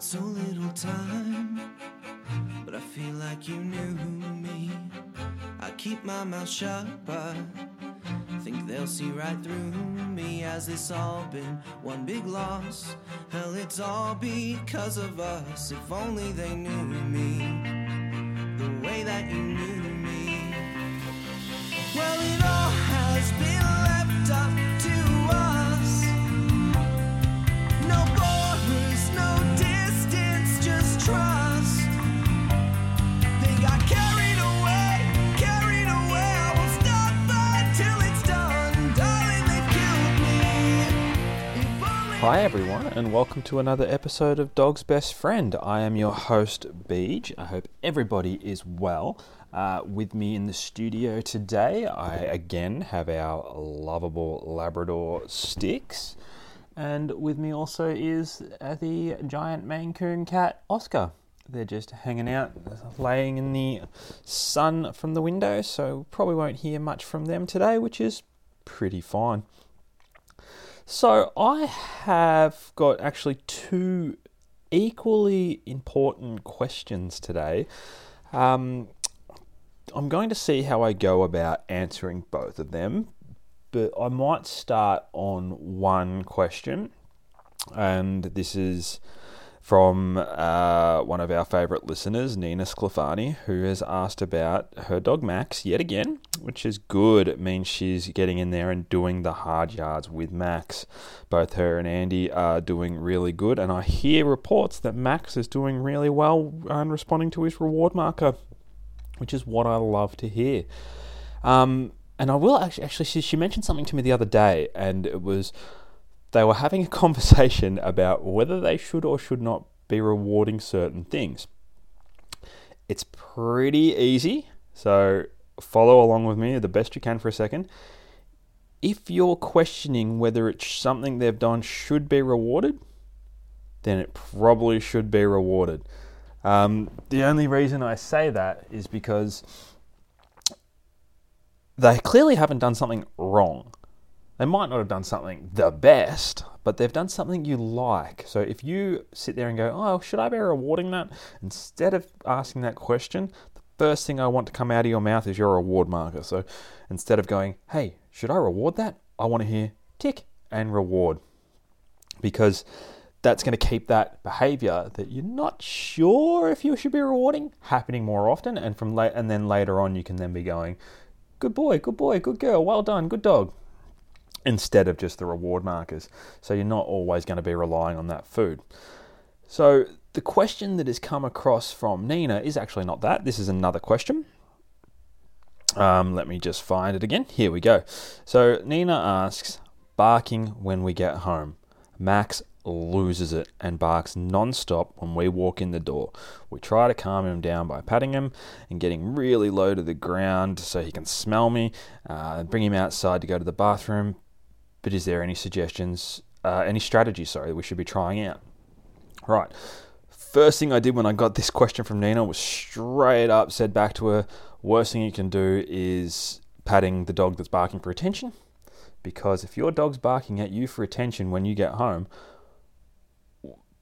So little time, but I feel like you knew me. I keep my mouth shut, but think they'll see right through me. Has this all been one big loss? Hell, it's all because of us. If only they knew me the way that you knew Hi, everyone, and welcome to another episode of Dog's Best Friend. I am your host, Beej. I hope everybody is well. Uh, with me in the studio today, I again have our lovable Labrador Sticks, and with me also is the giant Maine Coon cat, Oscar. They're just hanging out, laying in the sun from the window, so probably won't hear much from them today, which is pretty fine. So I have got actually two equally important questions today. Um, I'm going to see how I go about answering both of them, but I might start on one question, and this is from uh, one of our favourite listeners, Nina Sclafani, who has asked about her dog Max yet again, which is good. It means she's getting in there and doing the hard yards with Max. Both her and Andy are doing really good, and I hear reports that Max is doing really well and responding to his reward marker, which is what I love to hear. Um, and I will actually, actually, she, she mentioned something to me the other day, and it was they were having a conversation about whether they should or should not be rewarding certain things. It's pretty easy, so follow along with me the best you can for a second. If you're questioning whether it's something they've done should be rewarded, then it probably should be rewarded. Um, the only reason I say that is because they clearly haven't done something wrong. They might not have done something the best, but they've done something you like. So if you sit there and go, oh, should I be rewarding that? Instead of asking that question, the first thing I want to come out of your mouth is your reward marker. So instead of going, hey, should I reward that? I want to hear tick and reward. Because that's going to keep that behavior that you're not sure if you should be rewarding happening more often and from and then later on you can then be going good boy good boy good girl well done good dog instead of just the reward markers. So you're not always going to be relying on that food. So the question that has come across from Nina is actually not that. This is another question. Um, let me just find it again. Here we go. So Nina asks, barking when we get home. Max loses it and barks non-stop when we walk in the door. We try to calm him down by patting him and getting really low to the ground so he can smell me, uh, bring him outside to go to the bathroom. But is there any suggestions, uh, any strategies, sorry, that we should be trying out? Right. First thing I did when I got this question from Nina was straight up said back to her, worst thing you can do is patting the dog that's barking for attention. Because if your dog's barking at you for attention when you get home,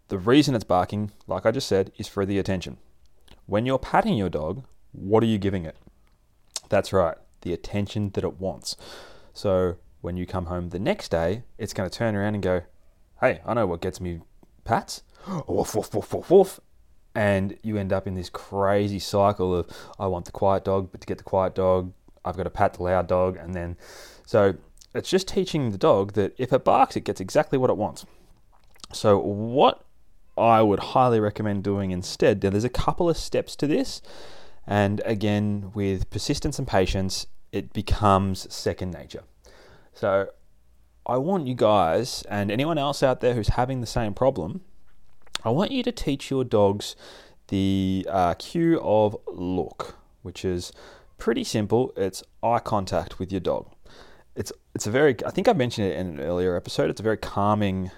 the reason it's barking, like I just said, is for the attention. When you're patting your dog, what are you giving it? That's right, the attention that it wants. So when you come home the next day, it's going to turn around and go, hey, I know what gets me pats. Woof, woof, woof, woof, woof. And you end up in this crazy cycle of, I want the quiet dog, but to get the quiet dog, I've got to pat the loud dog. And then, so it's just teaching the dog that if it barks, it gets exactly what it wants. So, what I would highly recommend doing instead, now there's a couple of steps to this. And again, with persistence and patience, it becomes second nature. So I want you guys and anyone else out there who's having the same problem, I want you to teach your dogs the uh, cue of look, which is pretty simple. It's eye contact with your dog. It's it's a very I think I mentioned it in an earlier episode. It's a very calming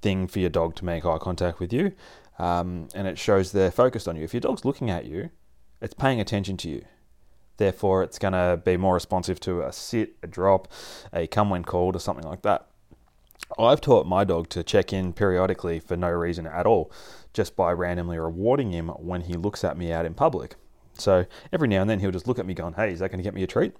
thing for your dog to make eye contact with you, um, and it shows they're focused on you. If your dog's looking at you, it's paying attention to you. Therefore, it's going to be more responsive to a sit, a drop, a come when called, or something like that. I've taught my dog to check in periodically for no reason at all, just by randomly rewarding him when he looks at me out in public. So every now and then he'll just look at me going, hey, is that going to get me a treat?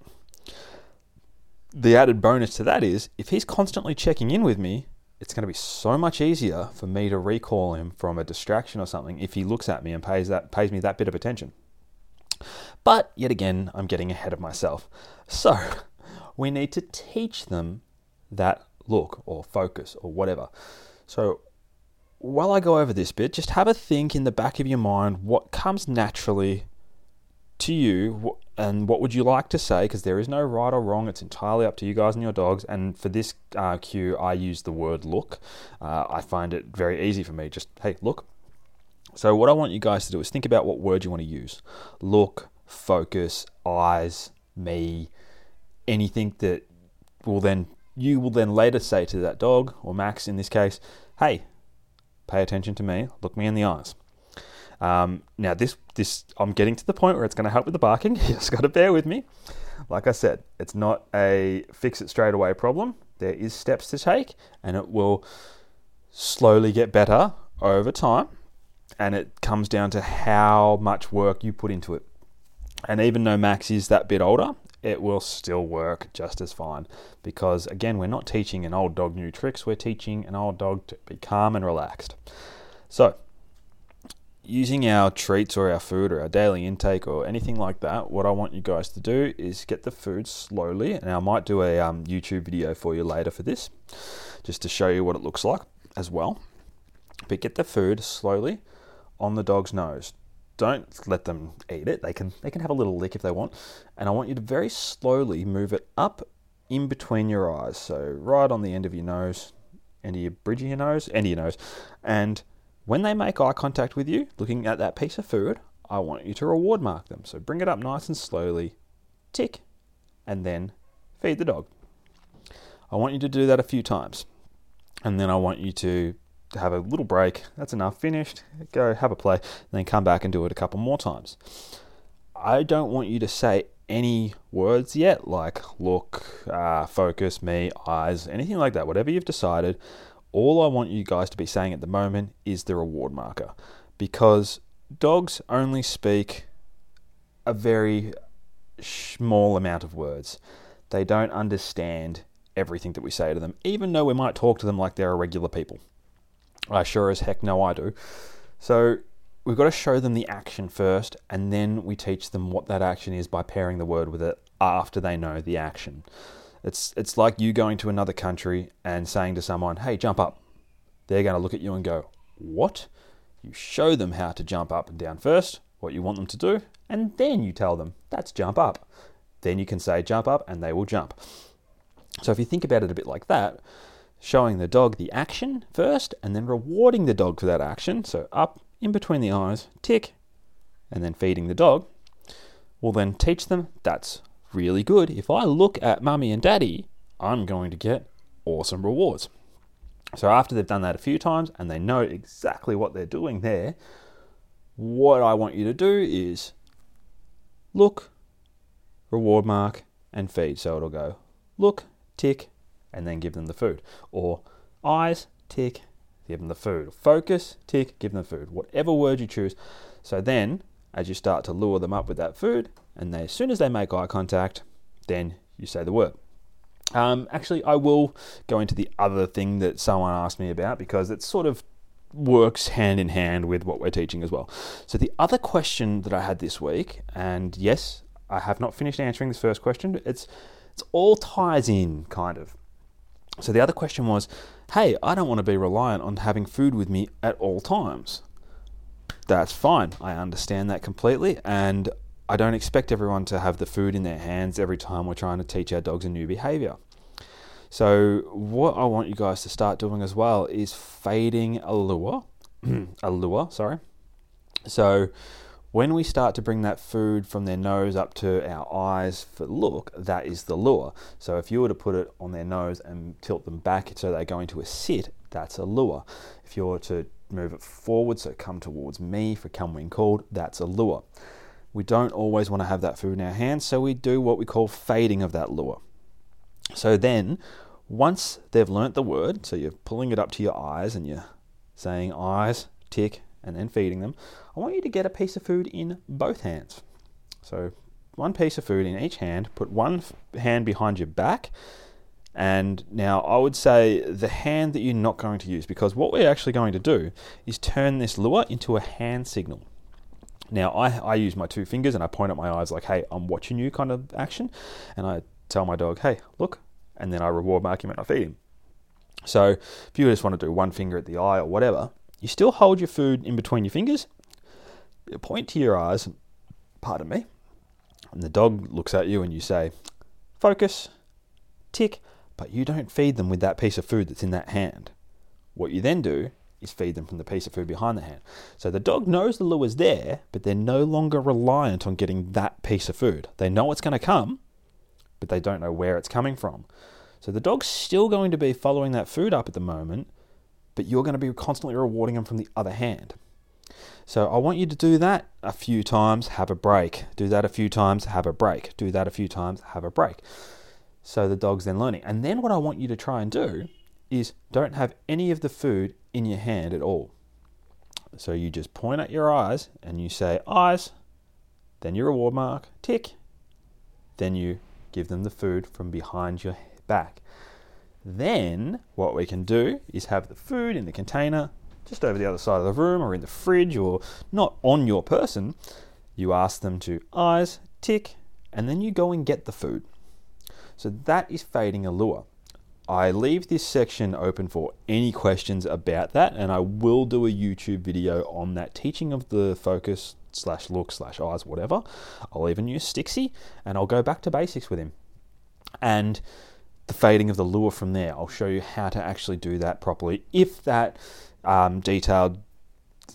The added bonus to that is if he's constantly checking in with me, it's going to be so much easier for me to recall him from a distraction or something if he looks at me and pays that pays me that bit of attention. But yet again, I'm getting ahead of myself. So, we need to teach them that look or focus or whatever. So, while I go over this bit, just have a think in the back of your mind what comes naturally to you and what would you like to say because there is no right or wrong it's entirely up to you guys and your dogs and for this uh, cue i use the word look uh, i find it very easy for me just hey look so what i want you guys to do is think about what word you want to use look focus eyes me anything that will then you will then later say to that dog or max in this case hey pay attention to me look me in the eyes um, now this this I'm getting to the point where it's going to help with the barking. You just got to bear with me. Like I said, it's not a fix it straight away problem. There is steps to take, and it will slowly get better over time. And it comes down to how much work you put into it. And even though Max is that bit older, it will still work just as fine because again we're not teaching an old dog new tricks we're teaching an old dog to be calm and relaxed so using our treats or our food or our daily intake or anything like that, what I want you guys to do is get the food slowly. And I might do a um, YouTube video for you later for this, just to show you what it looks like as well. But get the food slowly on the dog's nose. Don't let them eat it. They can they can have a little lick if they want. And I want you to very slowly move it up in between your eyes. So right on the end of your nose, end of your bridge of your nose, end of your nose, and when they make eye contact with you, looking at that piece of food, I want you to reward mark them. So bring it up nice and slowly, tick, and then feed the dog. I want you to do that a few times. And then I want you to have a little break. That's enough. Finished. Go have a play. then come back and do it a couple more times. I don't want you to say any words yet, like look, uh, focus, me, eyes, anything like that. Whatever you've decided, all I want you guys to be saying at the moment is the reward marker because dogs only speak a very small amount of words. They don't understand everything that we say to them, even though we might talk to them like they're regular people. I sure as heck know I do. So we've got to show them the action first, and then we teach them what that action is by pairing the word with it after they know the action. It's it's like you going to another country and saying to someone, "Hey, jump up." They're going to look at you and go, "What?" You show them how to jump up and down first, what you want them to do, and then you tell them, "That's jump up." Then you can say jump up and they will jump. So if you think about it a bit like that, showing the dog the action first and then rewarding the dog for that action, so up in between the eyes, tick, and then feeding the dog, will then teach them that's really good. If I look at mummy and daddy, I'm going to get awesome rewards. So after they've done that a few times and they know exactly what they're doing there, what I want you to do is look, reward mark, and feed. So it'll go look, tick, and then give them the food. Or eyes, tick, give them the food. Focus, tick, give them the food. Whatever word you choose. So then, as you start to lure them up with that food, and they, as soon as they make eye contact, then you say the word. Um, actually, I will go into the other thing that someone asked me about because it sort of works hand in hand with what we're teaching as well. So, the other question that I had this week, and yes, I have not finished answering this first question, it's it's all ties in kind of. So the other question was, hey, I don't want to be reliant on having food with me at all times. That's fine. I understand that completely, and I don't expect everyone to have the food in their hands every time we're trying to teach our dogs a new behavior. So, what I want you guys to start doing as well is fading a lure, a lure, sorry. So, when we start to bring that food from their nose up to our eyes for look, that is the lure. So, if you were to put it on their nose and tilt them back so they're going to a sit, that's a lure. If you were to move it forward, so come towards me for come when called, that's a lure. We don't always want to have that food in our hands, so we do what we call fading of that lure. So then, Once they've learnt the word, so you're pulling it up to your eyes and you're saying eyes, tick, and then feeding them, I want you to get a piece of food in both hands. So, one piece of food in each hand, put one hand behind your back. And now I would say the hand that you're not going to use, because what we're actually going to do is turn this lure into a hand signal. Now, I, I use my two fingers and I point at my eyes like, hey, I'm watching you kind of action. And I tell my dog, hey, look. And then I reward mark him and I feed him. So if you just want to do one finger at the eye or whatever, you still hold your food in between your fingers, point to your eyes, pardon me, and the dog looks at you and you say, focus, tick, but you don't feed them with that piece of food that's in that hand. What you then do is feed them from the piece of food behind the hand. So the dog knows the lure's there, but they're no longer reliant on getting that piece of food. They know it's going to come, but they don't know where it's coming from. So the dog's still going to be following that food up at the moment, but you're going to be constantly rewarding them from the other hand. So I want you to do that a few times, have a break. Do that a few times, have a break. Do that a few times, have a break. So the dog's then learning. And then what I want you to try and do is don't have any of the food in your hand at all. So you just point at your eyes and you say, eyes, then your reward mark, tick. Then you give them the food from behind your back. Then what we can do is have the food in the container just over the other side of the room or in the fridge or not on your person. You ask them to eyes, tick, and then you go and get the food. So that is fading a lure. I leave this section open for any questions about that, and I will do a YouTube video on that teaching of the focus slash look slash eyes, whatever. I'll even use Stixy, and I'll go back to basics with him. And the fading of the lure from there, I'll show you how to actually do that properly. If that um, detailed,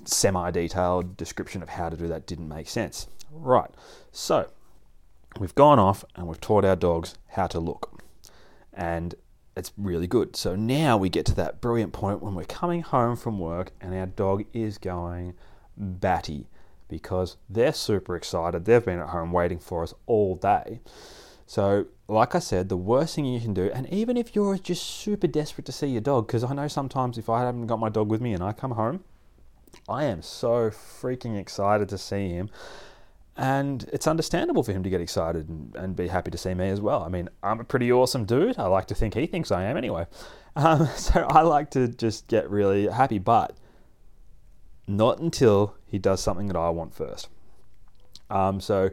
semi detailed description of how to do that didn't make sense. Right, so we've gone off and we've taught our dogs how to look. And it's really good. So now we get to that brilliant point when we're coming home from work and our dog is going batty because they're super excited. They've been at home waiting for us all day. So, like I said, the worst thing you can do, and even if you're just super desperate to see your dog, because I know sometimes if I haven't got my dog with me and I come home, I am so freaking excited to see him. And it's understandable for him to get excited and, and, be happy to see me as well. I mean, I'm a pretty awesome dude. I like to think he thinks I am anyway. Um, so I like to just get really happy, but not until he does something that I want first. Um, so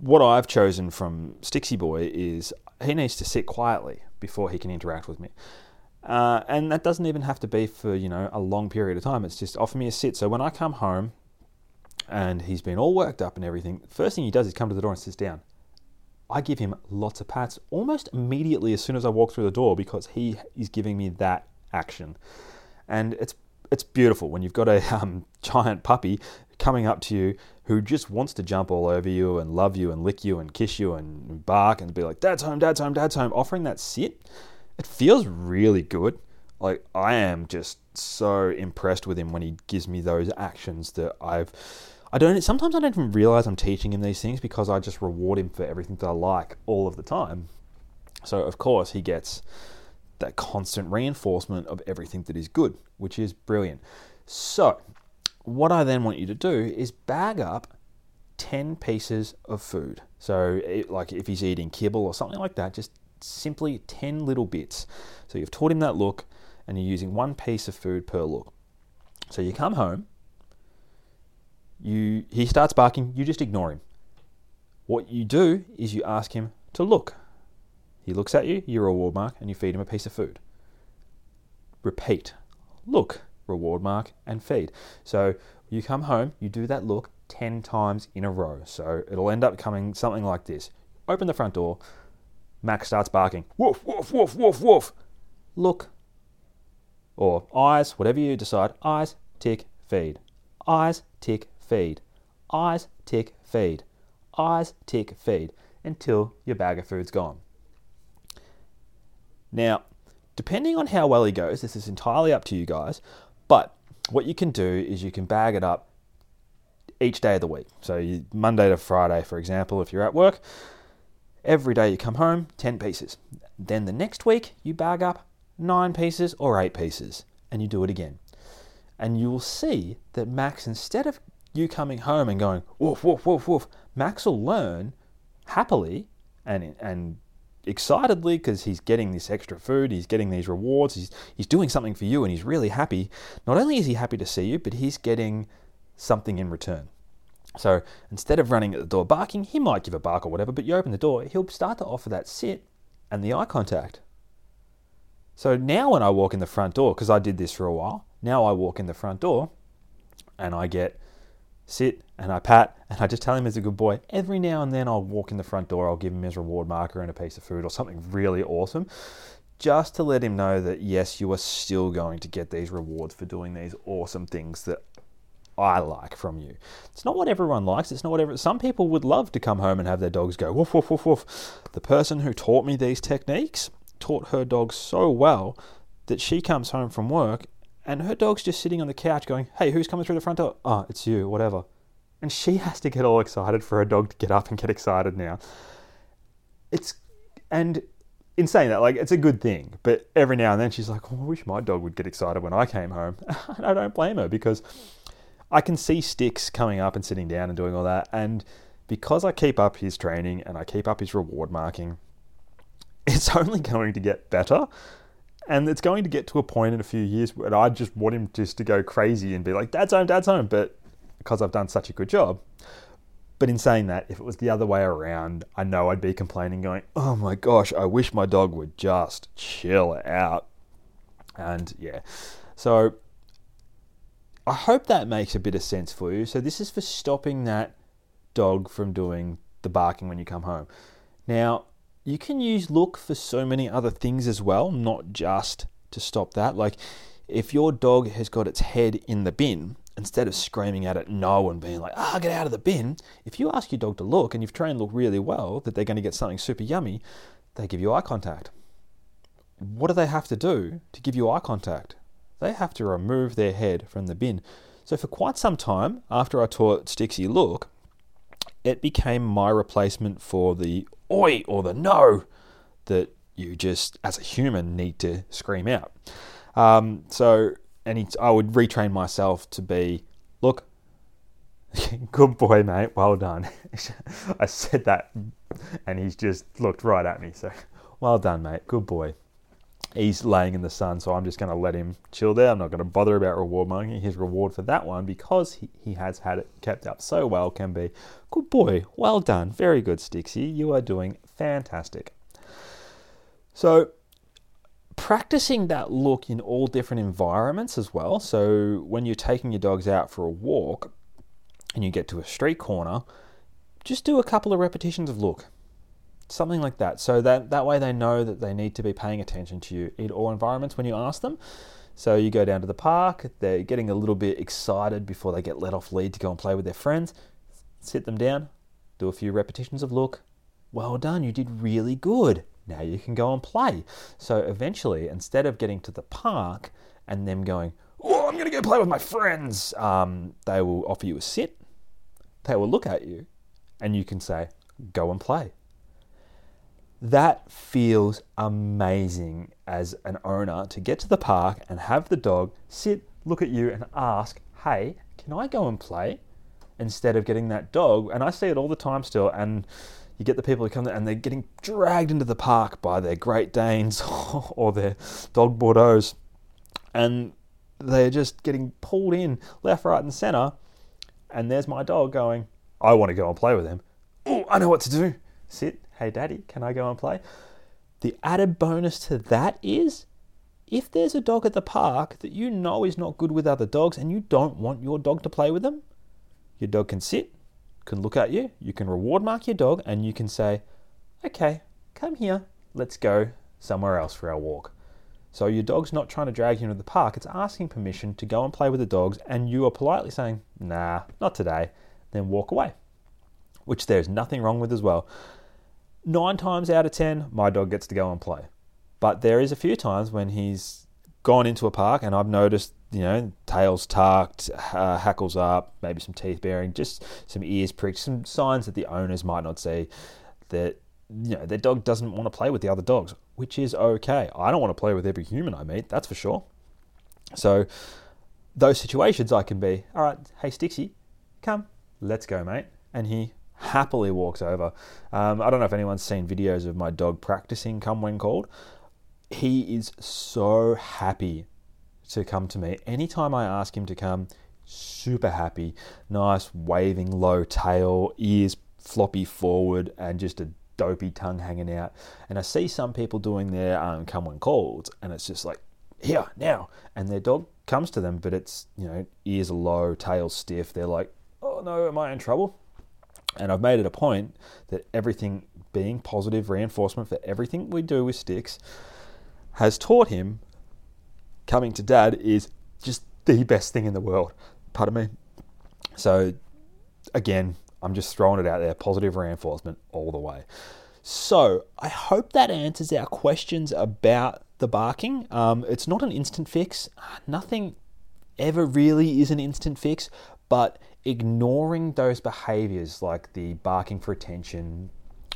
what I've chosen from Stixie Boy is he needs to sit quietly before he can interact with me. Uh, and that doesn't even have to be for you know a long period of time. It's just offer me a sit. So when I come home, and he's been all worked up and everything. First thing he does is come to the door and sits down. I give him lots of pats almost immediately as soon as I walk through the door because he is giving me that action, and it's it's beautiful when you've got a um, giant puppy coming up to you who just wants to jump all over you and love you and lick you and kiss you and bark and be like, "Dad's home, Dad's home, Dad's home." Offering that sit, it feels really good. Like I am just so impressed with him when he gives me those actions that I've I don't. Sometimes I don't even realize I'm teaching him these things because I just reward him for everything that I like all of the time. So of course he gets that constant reinforcement of everything that is good, which is brilliant. So what I then want you to do is bag up 10 pieces of food. So, it, like if he's eating kibble or something like that, just simply 10 little bits. So, you've taught him that look and you're using one piece of food per look. So, you come home you he starts barking, you just ignore him. What you do is you ask him to look. He looks at you, you reward mark, and you feed him a piece of food. Repeat. Look, reward mark, and feed. So you come home, you do that look 10 times in a row. So it'll end up coming something like this. Open the front door, Max starts barking. Woof, woof, woof, woof, woof. Look. Or eyes, whatever you decide. Eyes, tick, feed. Eyes, tick, feed. Eyes, tick, feed. Eyes, tick, feed until your bag of food's gone. Now, depending on how well he goes, this is entirely up to you guys, but what you can do is you can bag it up each day of the week. So, you, Monday to Friday, for example, if you're at work, Every day you come home, 10 pieces. Then the next week, you bag up nine pieces or eight pieces, and you do it again. And you will see that Max, instead of you coming home and going, woof, woof, woof, woof, Max will learn happily and, and excitedly because he's getting this extra food, he's getting these rewards, he's, he's doing something for you, and he's really happy. Not only is he happy to see you, but he's getting something in return. So instead of running at the door barking, he might give a bark or whatever, but you open the door, he'll start to offer that sit and the eye contact. So now when I walk in the front door, because I did this for a while, now I walk in the front door and I get sit and I pat and I just tell him he's a good boy. Every now and then I'll walk in the front door, I'll give him his reward marker and a piece of food or something really awesome, just to let him know that yes, you are still going to get these rewards for doing these awesome things that I like from you. It's not what everyone likes. It's not whatever. some people would love to come home and have their dogs go woof woof woof woof. The person who taught me these techniques taught her dog so well that she comes home from work and her dog's just sitting on the couch going, "Hey, who's coming through the front door? Oh, it's you, whatever." And she has to get all excited for her dog to get up and get excited now. It's and in saying that, like it's a good thing, but every now and then she's like, oh, "I wish my dog would get excited when I came home." And I don't blame her because I can see Sticks coming up and sitting down and doing all that. And because I keep up his training and I keep up his reward marking, it's only going to get better. And it's going to get to a point in a few years where I just want him just to go crazy and be like, Dad's home, Dad's home. But because I've done such a good job. But in saying that, if it was the other way around, I know I'd be complaining, going, oh my gosh, I wish my dog would just chill out. And yeah. So I hope that makes a bit of sense for you. So, this is for stopping that dog from doing the barking when you come home. Now, you can use look for so many other things as well, not just to stop that. Like, if your dog has got its head in the bin, instead of screaming at it no and being like, ah, get out of the bin, if you ask your dog to look and you've trained look really well that they're going to get something super yummy, they give you eye contact. What do they have to do to give you eye contact? they have to remove their head from the bin. So for quite some time after I taught Stixie look, it became my replacement for the oi or the no that you just, as a human, need to scream out. Um, so, and he, I would retrain myself to be, look, good boy, mate, well done. I said that, and he's just looked right at me. So, well done, mate, good boy he's laying in the sun, so I'm just going to let him chill there. I'm not going to bother about reward money. His reward for that one, because he, he has had it kept up so well, can be good boy, well done, very good, Stixie. You are doing fantastic. So, practicing that look in all different environments as well. So, when you're taking your dogs out for a walk and you get to a street corner, just do a couple of repetitions of look something like that. So that that way they know that they need to be paying attention to you in all environments when you ask them. So you go down to the park, they're getting a little bit excited before they get let off lead to go and play with their friends. Sit them down, do a few repetitions of look. Well done, you did really good. Now you can go and play. So eventually, instead of getting to the park and them going, "Oh, I'm going to go play with my friends," um, they will offer you a sit. They will look at you, and you can say, "Go and play." That feels amazing as an owner to get to the park and have the dog sit, look at you, and ask, Hey, can I go and play? Instead of getting that dog, and I see it all the time still, and you get the people who come there and they're getting dragged into the park by their Great Danes or their dog Bordeaux, and they're just getting pulled in left, right, and centre. And there's my dog going, I want to go and play with him. Oh, I know what to do. Sit, hey, daddy, can I go and play? The added bonus to that is if there's a dog at the park that you know is not good with other dogs and you don't want your dog to play with them, your dog can sit, can look at you, you can reward mark your dog, and you can say, okay, come here, let's go somewhere else for our walk. So your dog's not trying to drag you into the park, it's asking permission to go and play with the dogs, and you are politely saying, nah, not today, then walk away, which there's nothing wrong with as well nine times out of ten, my dog gets to go and play. But there is a few times when he's gone into a park and I've noticed, you know, tails tucked, uh, hackles up, maybe some teeth bearing, just some ears pricked, some signs that the owners might not see that you know, their dog doesn't want to play with the other dogs, which is okay. I don't want to play with every human I meet, that's for sure. So, those situations, I can be, all right, hey, Stixie, come, let's go, mate. And he happily walks over. Um, I don't know if anyone's seen videos of my dog practicing come when called. He is so happy to come to me. Anytime I ask him to come, super happy, nice waving low tail, ears floppy forward, and just a dopey tongue hanging out. And I see some people doing their um, come when called, and it's just like, here, now. And their dog comes to them, but it's, you know, ears are low, tail stiff. They're like, oh no, am I in trouble? And I've made it a point that everything being positive reinforcement for everything we do with sticks has taught him coming to dad is just the best thing in the world. Pardon me. So, again, I'm just throwing it out there positive reinforcement all the way. So, I hope that answers our questions about the barking. Um, it's not an instant fix. Nothing ever really is an instant fix, but ignoring those behaviors like the barking for attention,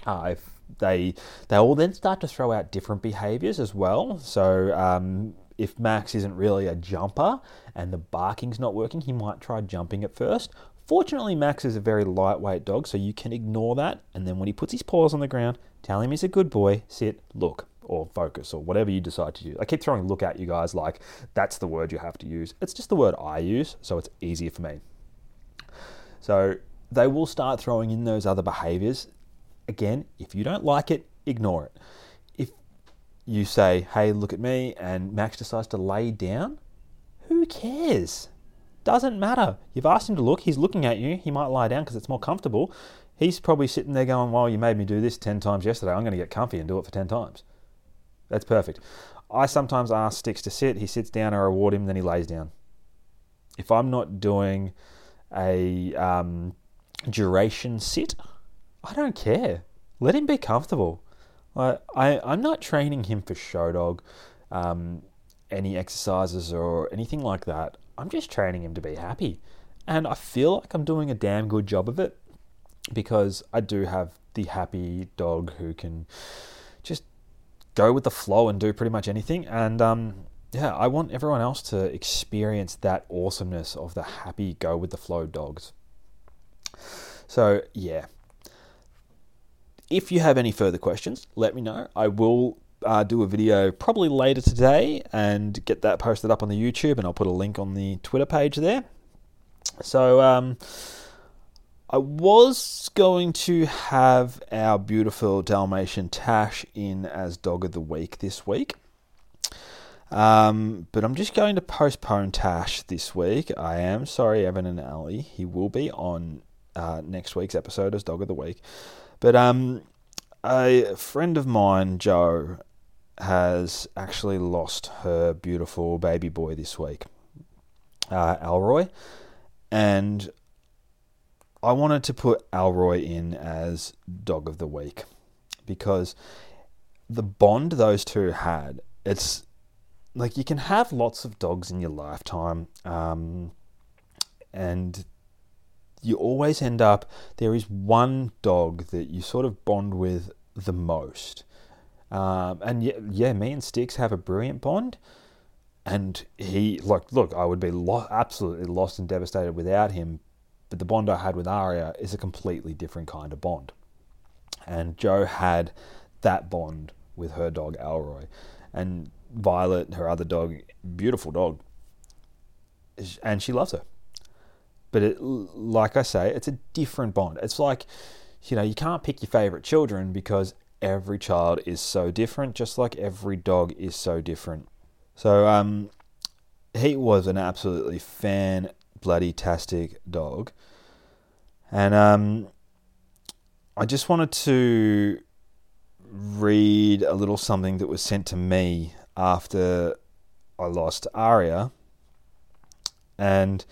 uh, if they they all then start to throw out different behaviors as well. So um, if Max isn't really a jumper and the barking's not working, he might try jumping at first. Fortunately, Max is a very lightweight dog, so you can ignore that. And then when he puts his paws on the ground, tell him he's a good boy, sit, look, or focus, or whatever you decide to use. I keep throwing look at you guys like that's the word you have to use. It's just the word I use, so it's easier for me. So they will start throwing in those other behaviors. Again, if you don't like it, ignore it. If you say, hey, look at me, and Max decides to lay down, who cares? Doesn't matter. You've asked him to look, he's looking at you, he might lie down because it's more comfortable. He's probably sitting there going, Well, you made me do this 10 times yesterday. I'm going to get comfy and do it for 10 times. That's perfect. I sometimes ask Sticks to sit. He sits down, I reward him, then he lays down. If I'm not doing a um, duration sit, I don't care. Let him be comfortable. I, I, I'm not training him for show dog, um, any exercises or anything like that. I'm just training him to be happy. And I feel like I'm doing a damn good job of it because I do have the happy dog who can just go with the flow and do pretty much anything. And um, yeah, I want everyone else to experience that awesomeness of the happy, go with the flow dogs. So, yeah. If you have any further questions, let me know. I will uh, do a video probably later today and get that posted up on the YouTube, and I'll put a link on the Twitter page there. So, um, I was going to have our beautiful Dalmatian Tash in as Dog of the Week this week. Um, but I'm just going to postpone Tash this week. I am sorry, Evan and Ali. He will be on uh, next week's episode as Dog of the Week. But um, a friend of mine, Joe, has actually lost her beautiful baby boy this week, uh, Alroy. And I wanted to put Alroy in as Dog of the Week because the bond those two had, it's like you can have lots of dogs in your lifetime, um, and you always end up there is one dog that you sort of bond with the most. Um, and yeah, yeah, me and Sticks have a brilliant bond. And he, like, look, I would be lo- absolutely lost and devastated without him. But the bond I had with Aria is a completely different kind of bond. And Joe had that bond with her dog Alroy. And Violet, her other dog, beautiful dog, and she loves her. But it, like I say, it's a different bond. It's like, you know, you can't pick your favorite children because every child is so different, just like every dog is so different. So, um, he was an absolutely fan bloody tastic dog, and um, I just wanted to read a little something that was sent to me after I lost Aria and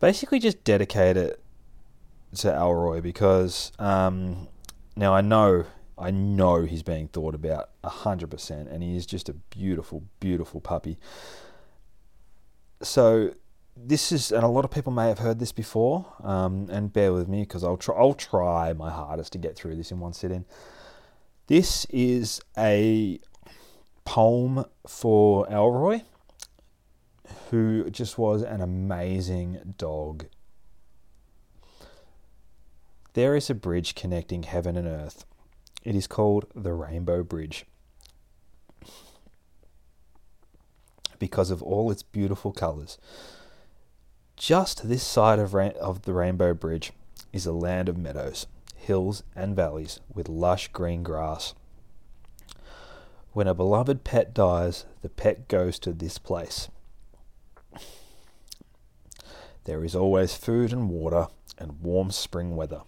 basically just dedicate it to Alroy because um, now I know I know he's being thought about hundred percent, and he is just a beautiful, beautiful puppy. So this is, and a lot of people may have heard this before, um, and bear with me because I'll try, I'll try my hardest to get through this in one sitting. This is a poem for Elroy, who just was an amazing dog. There is a bridge connecting heaven and earth. It is called the Rainbow Bridge. Because of all its beautiful colours. Just this side of, ra- of the Rainbow Bridge is a land of meadows, hills, and valleys with lush green grass. When a beloved pet dies, the pet goes to this place. There is always food and water and warm spring weather.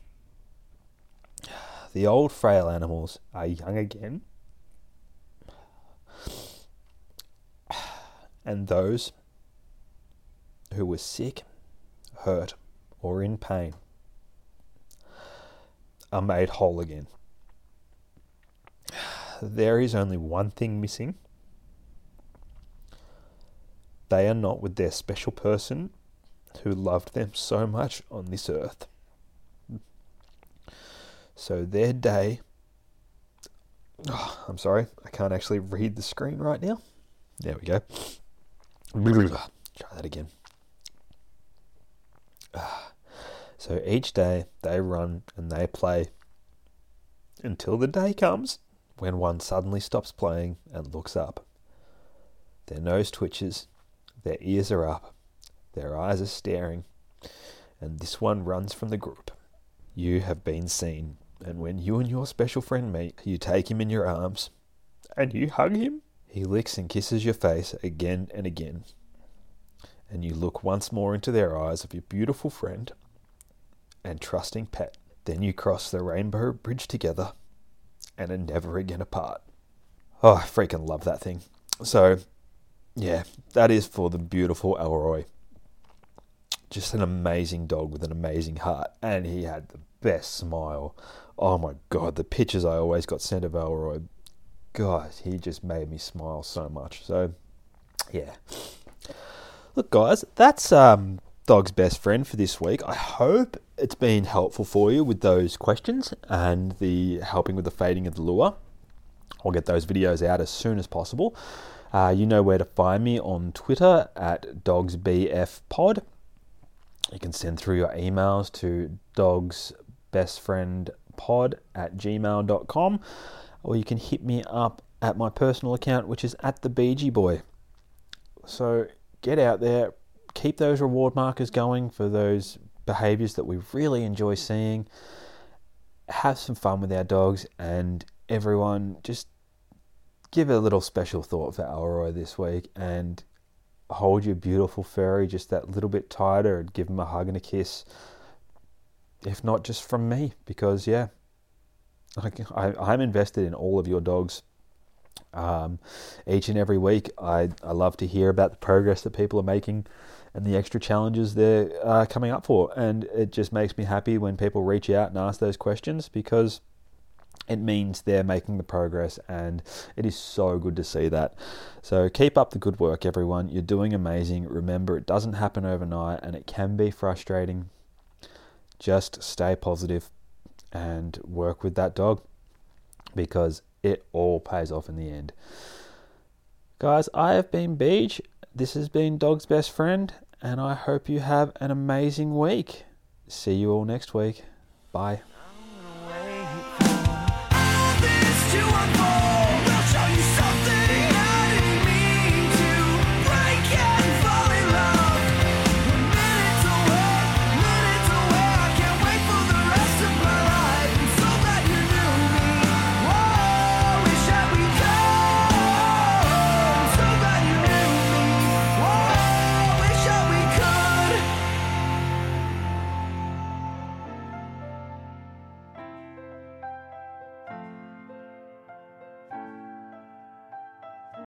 The old frail animals are young again, and those who were sick, hurt, or in pain are made whole again. There is only one thing missing. They are not with their special person who loved them so much on this earth. So their day. Oh, I'm sorry, I can't actually read the screen right now. There we go. Try that again. Ah. So each day they run and they play until the day comes when one suddenly stops playing and looks up. Their nose twitches, their ears are up, their eyes are staring, and this one runs from the group. You have been seen, and when you and your special friend meet, you take him in your arms and you hug him. He licks and kisses your face again and again. And you look once more into their eyes of your beautiful friend and trusting pet. Then you cross the rainbow bridge together and are never again apart. Oh, I freaking love that thing. So, yeah, that is for the beautiful Elroy. Just an amazing dog with an amazing heart, and he had the best smile. Oh my god, the pictures I always got sent of Elroy. God, he just made me smile so much. So, yeah. Look, guys, that's um, dog's best friend for this week. I hope it's been helpful for you with those questions and the helping with the fading of the lure. I'll get those videos out as soon as possible. Uh, you know where to find me on Twitter at dogsbfpod. You can send through your emails to dogsbestfriendpod at gmail.com or you can hit me up at my personal account, which is at the BG Boy. So get out there, keep those reward markers going for those behaviors that we really enjoy seeing. Have some fun with our dogs, and everyone just give a little special thought for Elroy this week and hold your beautiful furry just that little bit tighter and give him a hug and a kiss. If not just from me, because yeah, I, I'm invested in all of your dogs. Um, each and every week, I, I love to hear about the progress that people are making and the extra challenges they're uh, coming up for. And it just makes me happy when people reach out and ask those questions because it means they're making the progress and it is so good to see that. So keep up the good work, everyone. You're doing amazing. Remember, it doesn't happen overnight and it can be frustrating. Just stay positive and work with that dog because it all pays off in the end. Guys, I have been Beej. This has been Dog's Best Friend, and I hope you have an amazing week. See you all next week. Bye.